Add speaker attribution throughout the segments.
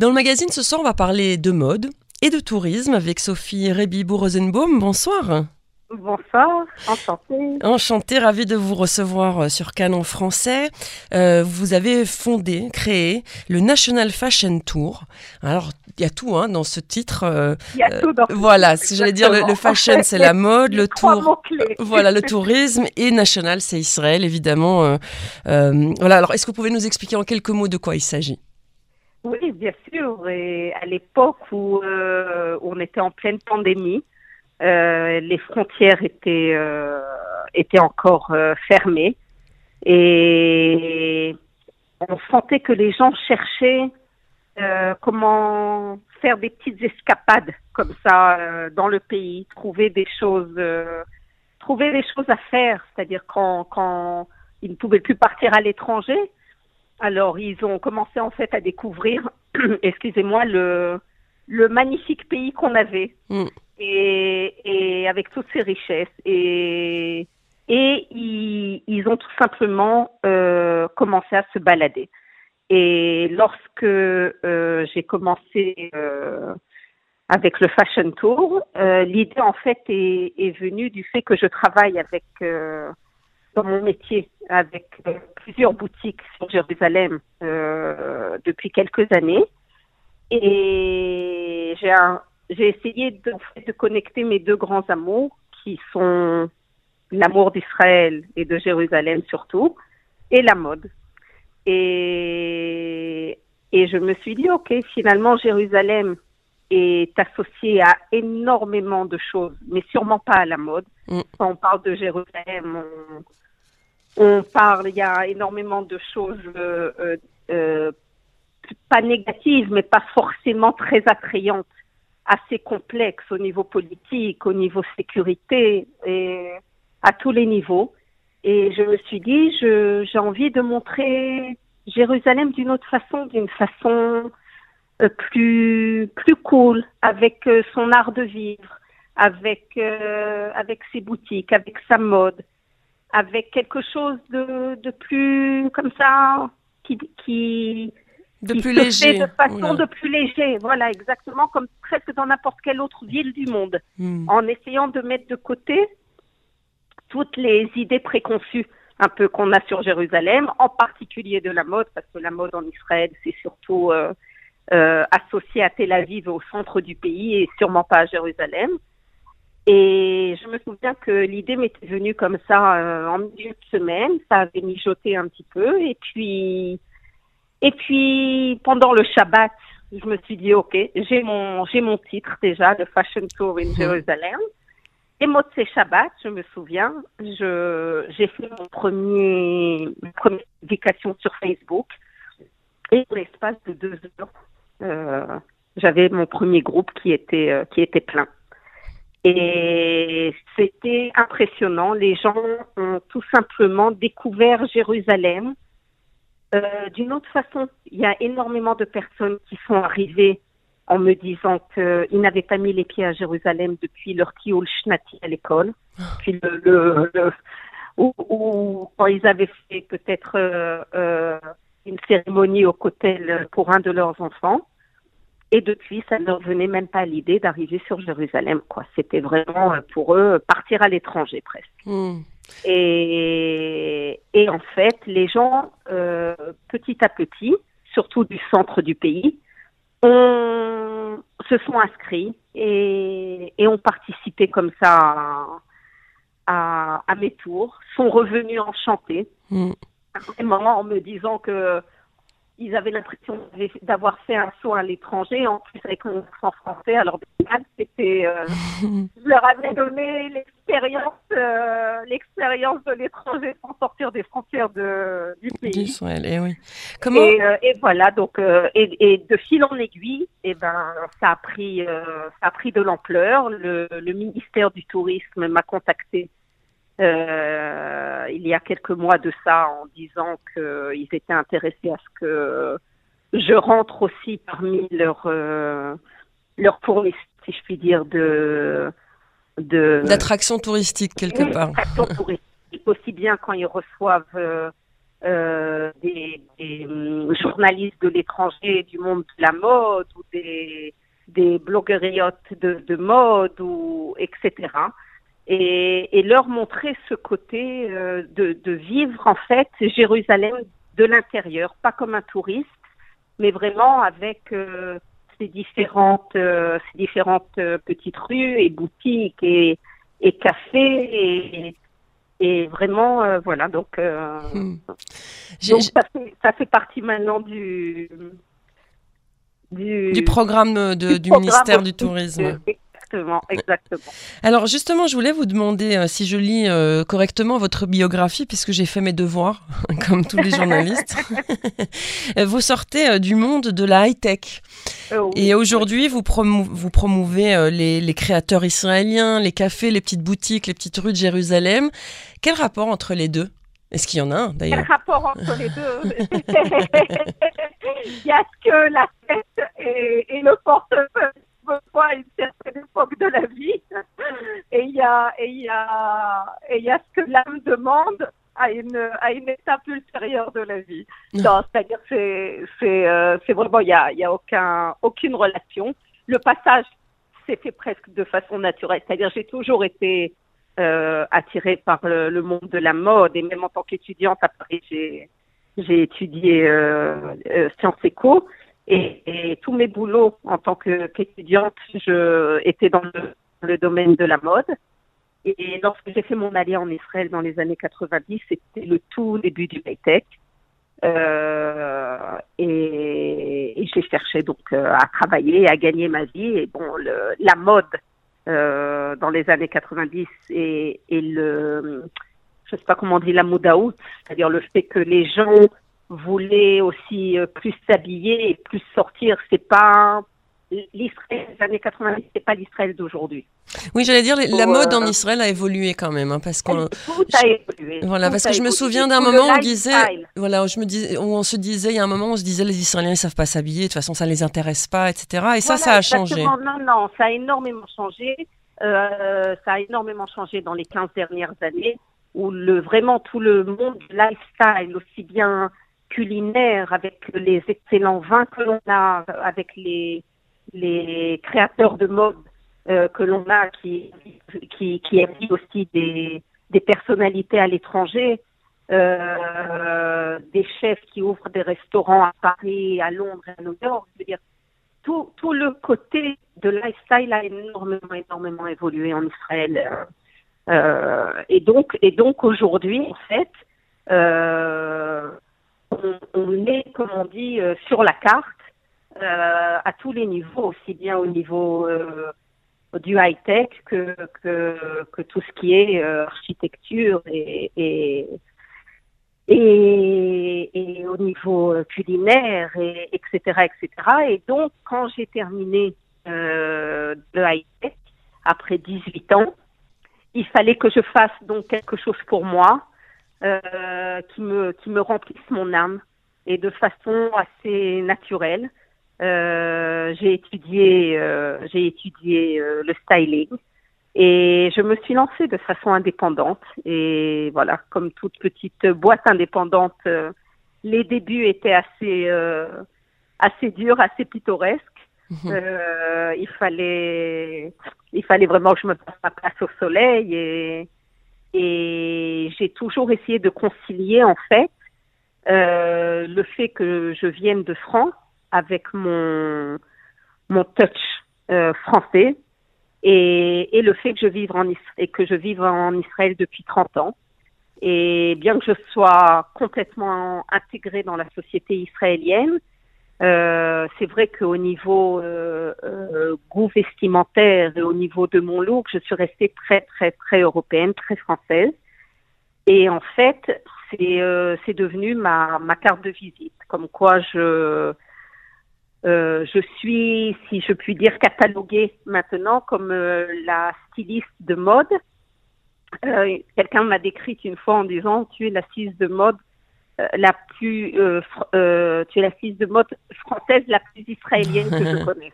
Speaker 1: Dans le magazine ce soir, on va parler de mode et de tourisme avec Sophie Rébibou-Rosenbaum. Bonsoir.
Speaker 2: Bonsoir, enchantée.
Speaker 1: Enchantée, ravie de vous recevoir euh, sur Canon français. Euh, vous avez fondé, créé le National Fashion Tour. Alors, il y a tout hein, dans ce titre.
Speaker 2: Euh, il y a tout dans
Speaker 1: Voilà, si j'allais dire, le, fashion, c'est la mode, le tour. Voilà, le tourisme et national, c'est Israël, évidemment. voilà, alors est-ce que vous pouvez nous expliquer en quelques mots de quoi il s'agit?
Speaker 2: Oui, bien sûr. Et à l'époque où on était en pleine pandémie, euh, les frontières étaient euh, étaient encore euh, fermées et on sentait que les gens cherchaient comment faire des petites escapades comme ça dans le pays, trouver des choses, trouver des choses à faire, c'est-à-dire quand quand ils ne pouvaient plus partir à l'étranger, alors ils ont commencé en fait à découvrir, excusez-moi, le le magnifique pays qu'on avait. Mm et, et avec toutes ces richesses. Et, et ils, ils ont tout simplement euh, commencé à se balader. Et lorsque euh, j'ai commencé euh, avec le Fashion Tour, l'idée en fait est, est, venue du fait que je travaille avec dans mon métier avec euh, plusieurs boutiques sur Jérusalem depuis quelques années. Et j'ai un, j'ai essayé de, de, connecter mes deux grands amours, qui sont l'amour d'Israël et de Jérusalem surtout, et la mode. Et, et je me suis dit, OK, finalement, Jérusalem est associé à énormément de choses, mais sûrement pas à la mode. Mm. Quand on parle de Jérusalem, on, on, parle, il y a énormément de choses euh, euh, euh pas négatives, mais pas forcément très attrayantes assez complexe au niveau politique, au niveau sécurité et à tous les niveaux. Et je me suis dit, j'ai envie de montrer Jérusalem d'une autre façon, d'une façon euh, plus plus cool, avec euh, son art de vivre, avec euh, avec ses boutiques, avec sa mode, avec quelque chose de de plus comme ça qui qui
Speaker 1: de plus léger.
Speaker 2: de façon de plus léger, voilà, exactement comme presque dans n'importe quelle autre ville du monde, hmm. en essayant de mettre de côté toutes les idées préconçues un peu qu'on a sur Jérusalem, en particulier de la mode, parce que la mode en Israël, c'est surtout euh, euh, associé à Tel Aviv, au centre du pays, et sûrement pas à Jérusalem. Et je me souviens que l'idée m'était venue comme ça euh, en milieu de semaine, ça avait mijoté un petit peu, et puis et puis, pendant le Shabbat, je me suis dit, OK, j'ai mon, j'ai mon titre déjà de Fashion Tour in mhm. Jérusalem. Et Motsé Shabbat, je me souviens, je, j'ai fait mon premier, ma première publication sur Facebook. Et pour l'espace de deux heures, euh, j'avais mon premier groupe qui était, euh, qui était plein. Et c'était impressionnant. Les gens ont tout simplement découvert Jérusalem euh, d'une autre façon, il y a énormément de personnes qui sont arrivées en me disant qu'ils n'avaient pas mis les pieds à Jérusalem depuis leur kioul shnati à l'école, puis le, le, ou, quand ils avaient fait peut-être euh, euh, une cérémonie au cotel pour un de leurs enfants. Et depuis, ça ne leur venait même pas à l'idée d'arriver sur Jérusalem. Quoi, c'était vraiment pour eux partir à l'étranger presque. Hmm. Et, et en fait, les gens, euh, petit à petit, surtout du centre du pays, ont, se sont inscrits et, et ont participé comme ça à, à, mes tours, sont revenus enchantés, mm. vraiment en me disant que ils avaient l'impression d'avoir fait un saut à l'étranger, en plus avec mon accent français. Alors, c'était, euh, je leur avais donné l'expérience, euh, l'expérience de l'étranger sans sortir des frontières de, du pays.
Speaker 1: et eh oui.
Speaker 2: Comment... Et, euh, et, voilà, donc, et, et, de fil en aiguille, et eh ben, ça a pris, ça a pris de l'ampleur. Le, le ministère du Tourisme m'a contacté euh, il y a quelques mois de ça en disant qu'ils étaient intéressés à ce que je rentre aussi parmi leurs euh, leurs si je puis dire, de
Speaker 1: de d'attraction touristique quelque part.
Speaker 2: touristique, aussi bien quand ils reçoivent euh, des, hum, journalistes de l'étranger, du monde de la mode ou des, des blogueriotes de, de mode ou etc. Et, et, leur montrer ce côté de, de vivre en fait Jérusalem de l'intérieur, pas comme un touriste, mais vraiment avec euh, ces différentes, euh, ces différentes euh, petites rues et boutiques et, et cafés et, et vraiment voilà donc, hmm. donc ça, fait, ça, fait, partie maintenant du
Speaker 1: du, du programme de, du, ministère du tourisme.
Speaker 2: Exactement, exactement.
Speaker 1: Alors justement, je voulais vous demander euh, si je lis euh, correctement votre biographie, puisque j'ai fait mes devoirs, comme tous les journalistes. vous sortez euh, du monde de la high-tech. Et aujourd'hui, vous, vous, promouvez les, les, créateurs israéliens, les cafés, les petites boutiques, les petites rues de Jérusalem. Quel rapport entre les deux? Est-ce qu'il y en a un d'ailleurs?
Speaker 2: Quel rapport entre les deux? Il y a que la tête et, et le portefeuille à une certaine époque de la vie. Et il y a, et il y a, et il y a ce que l'âme demande à une, à une étape ultérieure de la vie. c'est-à-dire c'est, c'est, euh, c'est vraiment, il y a, il y a aucun, aucune relation. Le passage s'est fait presque de façon naturelle. C'est-à-dire, j'ai toujours été euh, attirée par le, monde de la mode et même en tant qu'étudiante à Paris, j'ai, j'ai étudié euh, euh sciences éco et, et, tous mes boulots en tant qu'étudiante, je étais dans le, domaine de la mode. Et lorsque j'ai fait mon allié en Israël dans les années 90, c'était le tout début du high-tech. Euh, et, et j'ai cherché donc euh, à travailler, à gagner ma vie. Et bon, le, la mode euh, dans les années 90 et, et le, je sais pas comment on dit, la modaout, c'est-à-dire le fait que les gens voulait aussi euh, plus s'habiller et plus sortir. C'est pas l'Israël des années 90, c'est pas l'Israël d'aujourd'hui.
Speaker 1: Oui, j'allais dire, la mode en euh, Israël a évolué quand même, hein, parce qu'on.
Speaker 2: Tout a évolué.
Speaker 1: Voilà, parce que je me souviens d'un moment où on disait, voilà, je me dis, où on se disait, il y a un moment où on se disait, les Israéliens ils savent pas s'habiller, de toute façon ça les intéresse pas, etc. Et ça, ça a changé.
Speaker 2: Non, non, ça a énormément changé. Euh, ça a énormément changé dans les 15 dernières années, où le vraiment tout le monde lifestyle, aussi bien culinaire, avec les excellents vins que l'on a, avec les, créateurs de mode euh, que l'on a, qui, qui, qui aussi des, des personnalités à l'étranger, euh, des chefs qui ouvrent des restaurants à Paris, à Londres à New York. Je veux dire, tout, tout le côté de lifestyle a énormément, énormément évolué en Israël. Euh, et donc, et donc aujourd'hui, en fait, euh, on, est, comme on dit, euh, sur la carte euh, à tous les niveaux, aussi bien au niveau euh, du high-tech que, que, tout ce qui est architecture et, et, et, au niveau culinaire, et, etc., etc. Et donc, quand j'ai terminé le high-tech, après 18 ans, il fallait que je fasse donc quelque chose pour moi, euh, qui me qui me remplissent mon âme et de façon assez naturelle. Euh, j'ai étudié euh, j'ai étudié le styling et je me suis lancée de façon indépendante et voilà comme toute petite boîte indépendante les débuts étaient assez assez durs assez pittoresques mhm. il fallait il fallait vraiment que je me passe ma place au soleil et et j'ai toujours essayé de concilier en fait euh, le fait que je vienne de France avec mon mon touch euh, français et, et, le fait que je vive en et que je vive en Israël depuis 30 ans. Et bien que je sois complètement intégrée dans la société israélienne, euh, c'est vrai qu'au niveau euh, euh, goût vestimentaire et au niveau de mon look, je suis restée très très très européenne, très française. Et en fait, c'est euh, c'est devenu ma ma carte de visite, comme quoi je euh, je suis, si je puis dire, cataloguée maintenant comme la styliste de mode. Quelqu'un m'a décrite une fois en disant tu es la styliste de mode euh, la plus, euh, euh, tu es la fille de mode française la plus israélienne que je connais.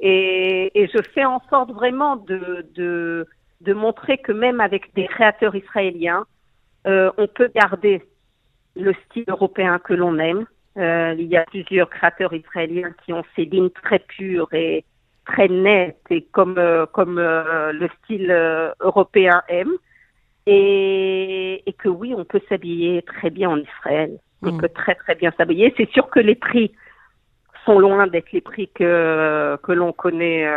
Speaker 2: Et, et, je fais en sorte vraiment de, de, de montrer que même avec des créateurs israéliens, euh, on peut garder le style européen que l'on aime. Euh, il y a plusieurs créateurs israéliens qui ont ces lignes très pures et très nettes et comme euh, comme euh, le style européen aime. Et, et, que oui, on peut s'habiller très bien en Israël. On mm. peut très très bien s'habiller. C'est sûr que les prix sont loin d'être les prix que que l'on connaît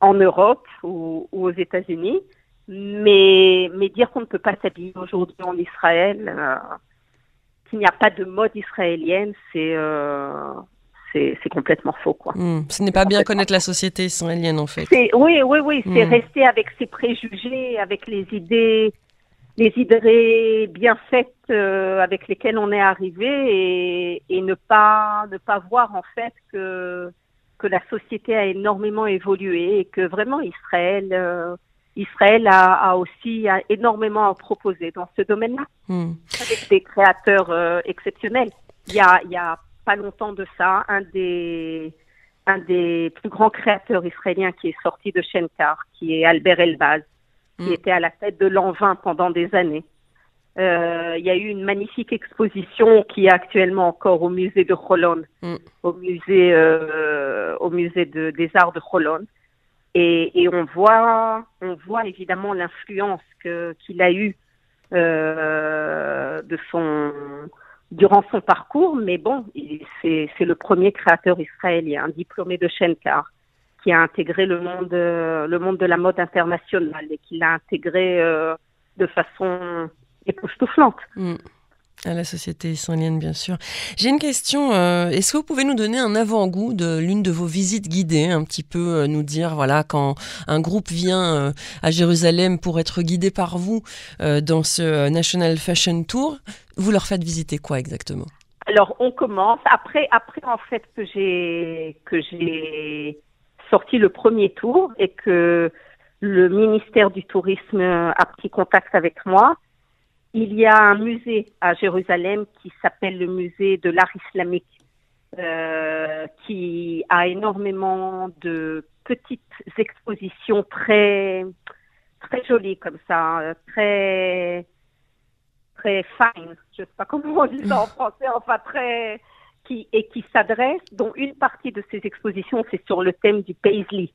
Speaker 2: en Europe ou, ou aux États-Unis. Mais, mais dire qu'on ne peut pas s'habiller aujourd'hui en Israël, euh, qu'il n'y a pas de mode israélienne, c'est euh, c'est complètement faux. Quoi.
Speaker 1: Hmm. ce n'est pas bien connaître la société israélienne, en fait.
Speaker 2: Oui, oui, oui. C'est hmm. rester avec ses préjugés, avec les idées, les idées bien faites euh, avec lesquelles on est arrivé et, et, ne, pas, ne pas voir, en fait, que, que la société a énormément évolué et que vraiment Israël euh, Israël a, aussi énormément à proposer dans ce domaine-là, hmm. avec des créateurs euh, exceptionnels. Il y a, il y a pas longtemps de ça, un des, un des plus grands créateurs israéliens qui est sorti de Shenkar, qui est Albert Elbaz, qui hmm. était à la tête de l'an 20 pendant des années. Euh, il y a eu une magnifique exposition qui est actuellement encore au musée de Holon, hmm. au musée, euh, au musée de, des arts de Holon. Et, et, on voit, on voit évidemment l'influence qu'il a eue euh, de son durant son parcours, mais bon, c'est le premier créateur israélien, diplômé de Shenkar, qui a intégré le monde le monde de la mode internationale et qui l'a intégré euh, de façon époustouflante. Mm
Speaker 1: à la société israélienne, bien sûr. J'ai une question. Euh, est-ce que vous pouvez nous donner un avant-goût de l'une de vos visites guidées, un petit peu euh, nous dire, voilà, quand un groupe vient euh, à Jérusalem pour être guidé par vous dans ce National Fashion Tour, vous leur faites visiter quoi exactement?
Speaker 2: Alors, on commence après, après en fait que j'ai que j'ai sorti le premier tour et que le ministère du Tourisme a pris contact avec moi. Il y a un musée à Jérusalem qui s'appelle le musée de l'art islamique, euh, qui a énormément de petites expositions très très jolies comme ça, très très fine, je sais pas comment on dit ça en français, enfin très qui et qui s'adresse, dont une partie de ces expositions c'est sur le thème du paisley,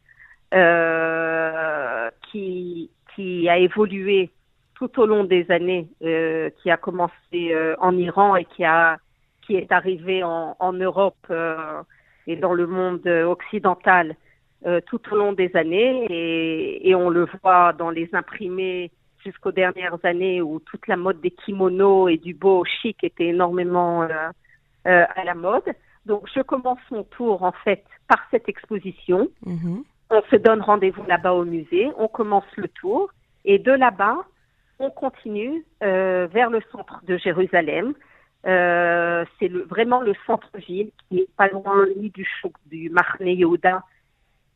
Speaker 2: euh, qui qui a évolué tout au long des années, euh, qui a commencé euh, en Iran et qui a qui est arrivé en, en Europe euh, et dans le monde occidental euh, tout au long des années et, et, on le voit dans les imprimés jusqu'aux dernières années où toute la mode des kimonos et du beau chic était énormément à la mode. Donc je commence mon tour en fait par cette exposition. Mm-hmm. On se donne rendez-vous là-bas au musée, on commence le tour et de là-bas on continue euh, vers le centre de Jérusalem. Euh, c'est le, vraiment le centre-ville qui n'est pas loin ni du du Mahne Yehuda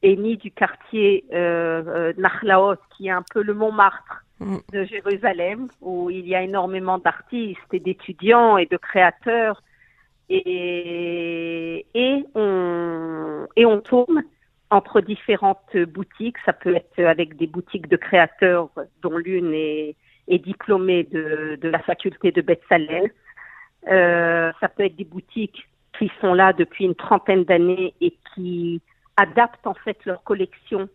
Speaker 2: et ni du quartier euh, euh qui est un peu le Montmartre mm. de Jérusalem, où il y a énormément d'artistes et d'étudiants et de créateurs. Et, et, on, et on tourne entre différentes boutiques. Ça peut être avec des boutiques de créateurs, dont l'une est est diplômé de, de la faculté de Betsalel. Euh, ça peut être des boutiques qui sont là depuis une trentaine d'années et qui adaptent en fait leur collection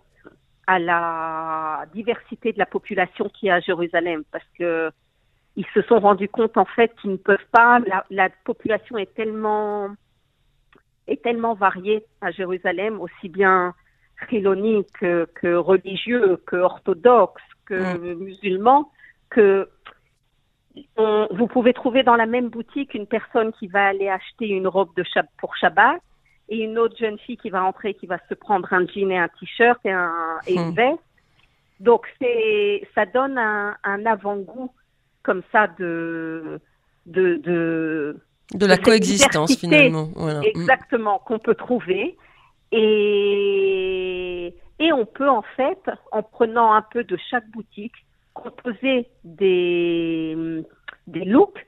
Speaker 2: à la diversité de la population qui est à Jérusalem parce que ils se sont rendus compte en fait qu'ils ne peuvent pas la, la population est tellement est tellement variée à Jérusalem aussi bien chilonique que, que religieux que orthodoxe que mm. musulmans que vous pouvez trouver dans la même boutique une personne qui va aller acheter une robe de pour Shabbat et une autre jeune fille qui va entrer qui va se prendre un jean et un t-shirt et, un, et une hmm. veste. Donc c'est ça donne un, un avant-goût comme ça de de de,
Speaker 1: de la coexistence finalement.
Speaker 2: Voilà. Hmm. Exactement qu'on peut trouver et et on peut en fait en prenant un peu de chaque boutique composer des, des looks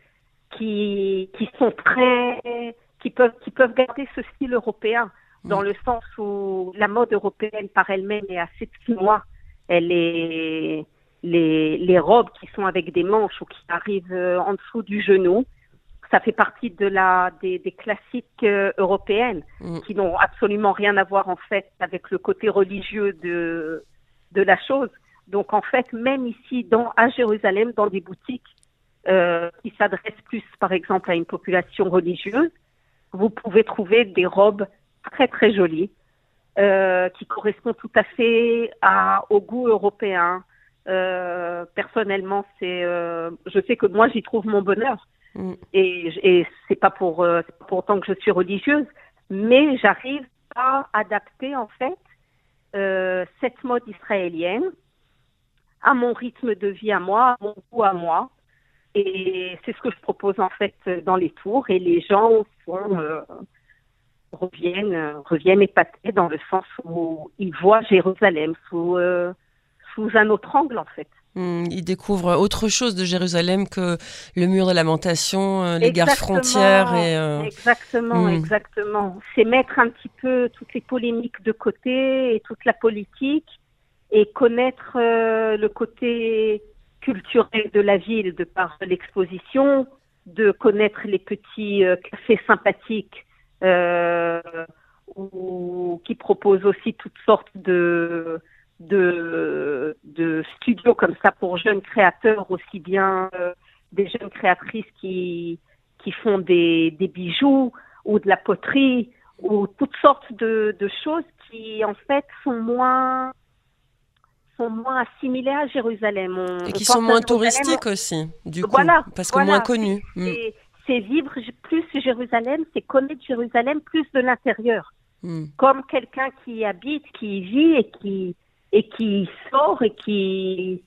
Speaker 2: qui, qui sont très, qui peuvent, qui peuvent garder ce style européen dans le sens où la mode européenne par elle-même est assez chinoise. Elle est, les, les robes qui sont avec des manches ou qui arrivent euh, en dessous du genou, ça fait partie de la des, des classiques euh, européennes
Speaker 1: Mm.
Speaker 2: qui n'ont absolument rien à voir en fait avec le côté religieux de de la chose. Donc en fait, même ici dans à Jérusalem, dans des boutiques euh, qui s'adressent plus, par exemple, à une population religieuse, vous pouvez trouver des robes très très jolies euh, qui correspondent tout à fait à, au goût européen. Euh, personnellement, c'est, euh, je sais que moi j'y trouve mon bonheur
Speaker 1: Mm.
Speaker 2: et, et c'est pas pour, euh, pour autant que je suis religieuse, mais j'arrive à adapter en fait euh, cette mode israélienne à mon rythme de vie à moi, à mon goût à moi. Et c'est ce que je propose en fait dans les tours. Et les gens sont, euh, reviennent, euh, reviennent épatés dans le sens où ils voient Jérusalem sous, euh, sous un autre angle en fait.
Speaker 1: Mm, Ils découvrent autre chose de Jérusalem que le mur de lamentation, euh, les
Speaker 2: Exactement.
Speaker 1: frontières et. euh,
Speaker 2: Exactement,
Speaker 1: Hmm.
Speaker 2: exactement. C'est mettre un petit peu toutes les polémiques de côté et toute la politique et connaître euh, le côté culturel de la ville de par l'exposition, de connaître les petits euh, cafés sympathiques euh, ou qui proposent aussi toutes sortes de de, de studios comme ça pour jeunes créateurs, aussi bien euh, des jeunes créatrices qui qui font des, des bijoux ou de la poterie ou toutes sortes de, de choses qui en fait sont moins sont moins assimilées à Jérusalem. On-
Speaker 1: Et qui
Speaker 2: on
Speaker 1: sont moins touristiques aussi, du coup,
Speaker 2: Voilà,
Speaker 1: parce que
Speaker 2: voilà.
Speaker 1: moins connus. Mm.
Speaker 2: C'est c'est vivre plus Jérusalem, c'est connaître Jérusalem plus de l'intérieur
Speaker 1: Mm.
Speaker 2: comme quelqu'un qui habite, qui vit et qui et qui sort et qui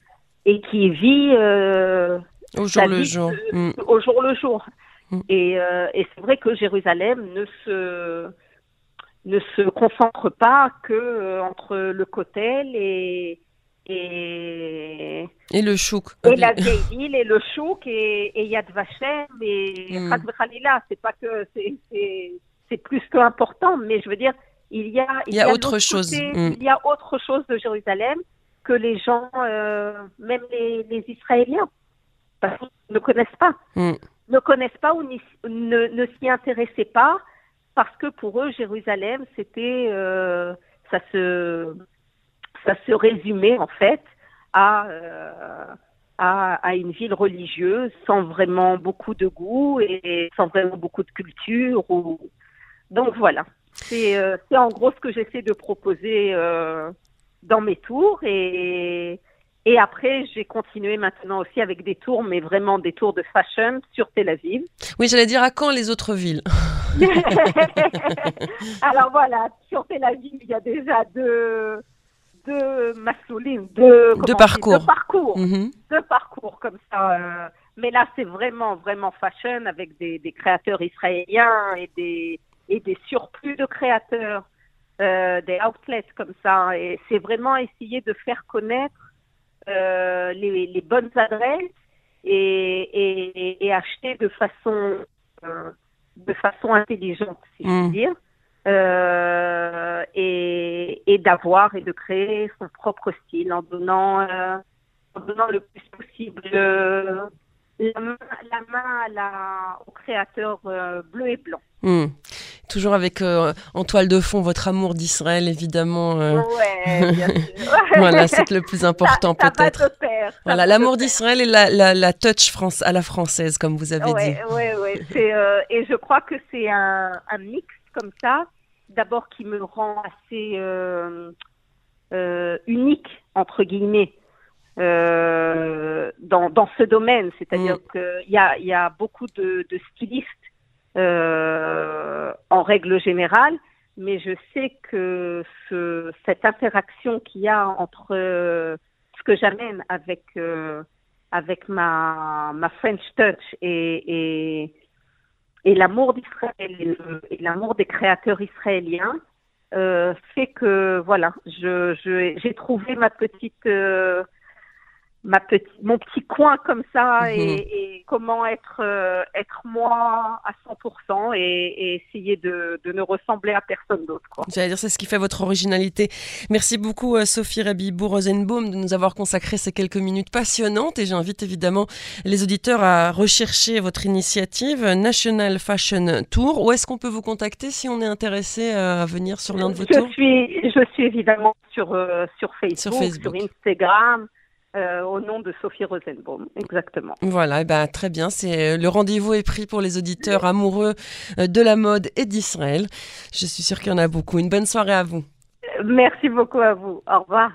Speaker 2: et qui vit euh,
Speaker 1: Au
Speaker 2: sa
Speaker 1: jour le jour.
Speaker 2: de-
Speaker 1: Mm.
Speaker 2: au jour le jour.
Speaker 1: Mm.
Speaker 2: Et, euh, et c'est vrai que Jérusalem ne se ne se concentre pas que euh, entre le Kotel et et,
Speaker 1: Et le chouk.
Speaker 2: et la vieille ville et le chouk et, et Yad Vashem et
Speaker 1: Mm.
Speaker 2: C'est pas que c'est plus que important, mais je veux dire il y a
Speaker 1: Il y a autre chose.
Speaker 2: côté,
Speaker 1: Mm.
Speaker 2: Il y a autre chose de Jérusalem que les gens, euh, même les, les Israéliens, parce qu'ils ne connaissent pas
Speaker 1: Mm.
Speaker 2: ne connaissent pas ou ne, ne s'y intéressaient pas parce que pour eux Jérusalem c'était euh, ça se ça se résumait en fait à, euh, à à une ville religieuse sans vraiment beaucoup de goût et sans vraiment beaucoup de culture ou donc voilà c'est euh, en gros ce que j'essaie de proposer euh, dans mes tours et et après, j'ai continué maintenant aussi avec des tours, mais vraiment des tours de fashion sur Tel Aviv.
Speaker 1: Oui, j'allais dire à quand les autres villes?
Speaker 2: Alors voilà, sur Tel Aviv, il y a déjà deux, deux massouline, deux, comment on dit,
Speaker 1: parcours.
Speaker 2: deux parcours,
Speaker 1: Mhm.
Speaker 2: deux parcours comme ça. euh. mais là, c'est vraiment, vraiment fashion avec des, des créateurs israéliens et des, et des surplus de créateurs, euh, des outlets comme ça. Et c'est vraiment essayer de faire connaître euh, les, les bonnes adresses et, et, et acheter de façon de façon intelligente, si je
Speaker 1: Mm.
Speaker 2: puis dire, euh, et, et d'avoir et de créer son propre style en donnant euh, en donnant le plus possible euh, la main, la main à la, au créateur bleu et blanc.
Speaker 1: Mm. Toujours avec en toile de fond votre amour d'Israël, évidemment.
Speaker 2: Ouais, bien sûr.
Speaker 1: voilà, c'est le plus important peut-être. Voilà, l'amour d'Israël et la, la, la touch France à la française, comme vous avez dit.
Speaker 2: Ouais, ouais, euh, et je crois que c'est un, un mix comme ça, d'abord qui me rend assez euh, euh, unique, entre guillemets, euh, dans, dans ce domaine. C'est-à-dire
Speaker 1: Mm.
Speaker 2: qu'il y a, y a beaucoup de, de stylistes en règle générale, mais je sais que ce, cette interaction qu'il y a entre ce que j'amène avec avec ma ma French touch et et, et l'amour d'Israël et l'amour des créateurs israéliens euh, fait que voilà, je je- j'ai trouvé ma petite euh, ma petite, mon petit coin comme ça
Speaker 1: Mhm.
Speaker 2: et, et comment être, euh, être moi à 100% et, et essayer de, de ne ressembler à personne d'autre. Quoi.
Speaker 1: J'allais dire, c'est ce qui fait votre originalité. Merci beaucoup, euh, Sophie Rabibou Rosenbaum, de nous avoir consacré ces quelques minutes passionnantes. Et j'invite évidemment les auditeurs à rechercher votre initiative National Fashion Tour. Où est-ce qu'on peut vous contacter si on est intéressé euh, à venir sur l'un de vos tours?
Speaker 2: Je suis, je suis évidemment sur, euh, sur, Facebook,
Speaker 1: Sur Facebook.
Speaker 2: sur Instagram, euh, au nom de Sophie Rosenbaum, exactement.
Speaker 1: Voilà, eh ben, très bien. C'est le rendez-vous est pris pour les auditeurs amoureux euh, de la mode et d'Israël. Je suis sûre qu'il y en a beaucoup. Une bonne soirée à vous.
Speaker 2: Merci beaucoup à vous. Au revoir.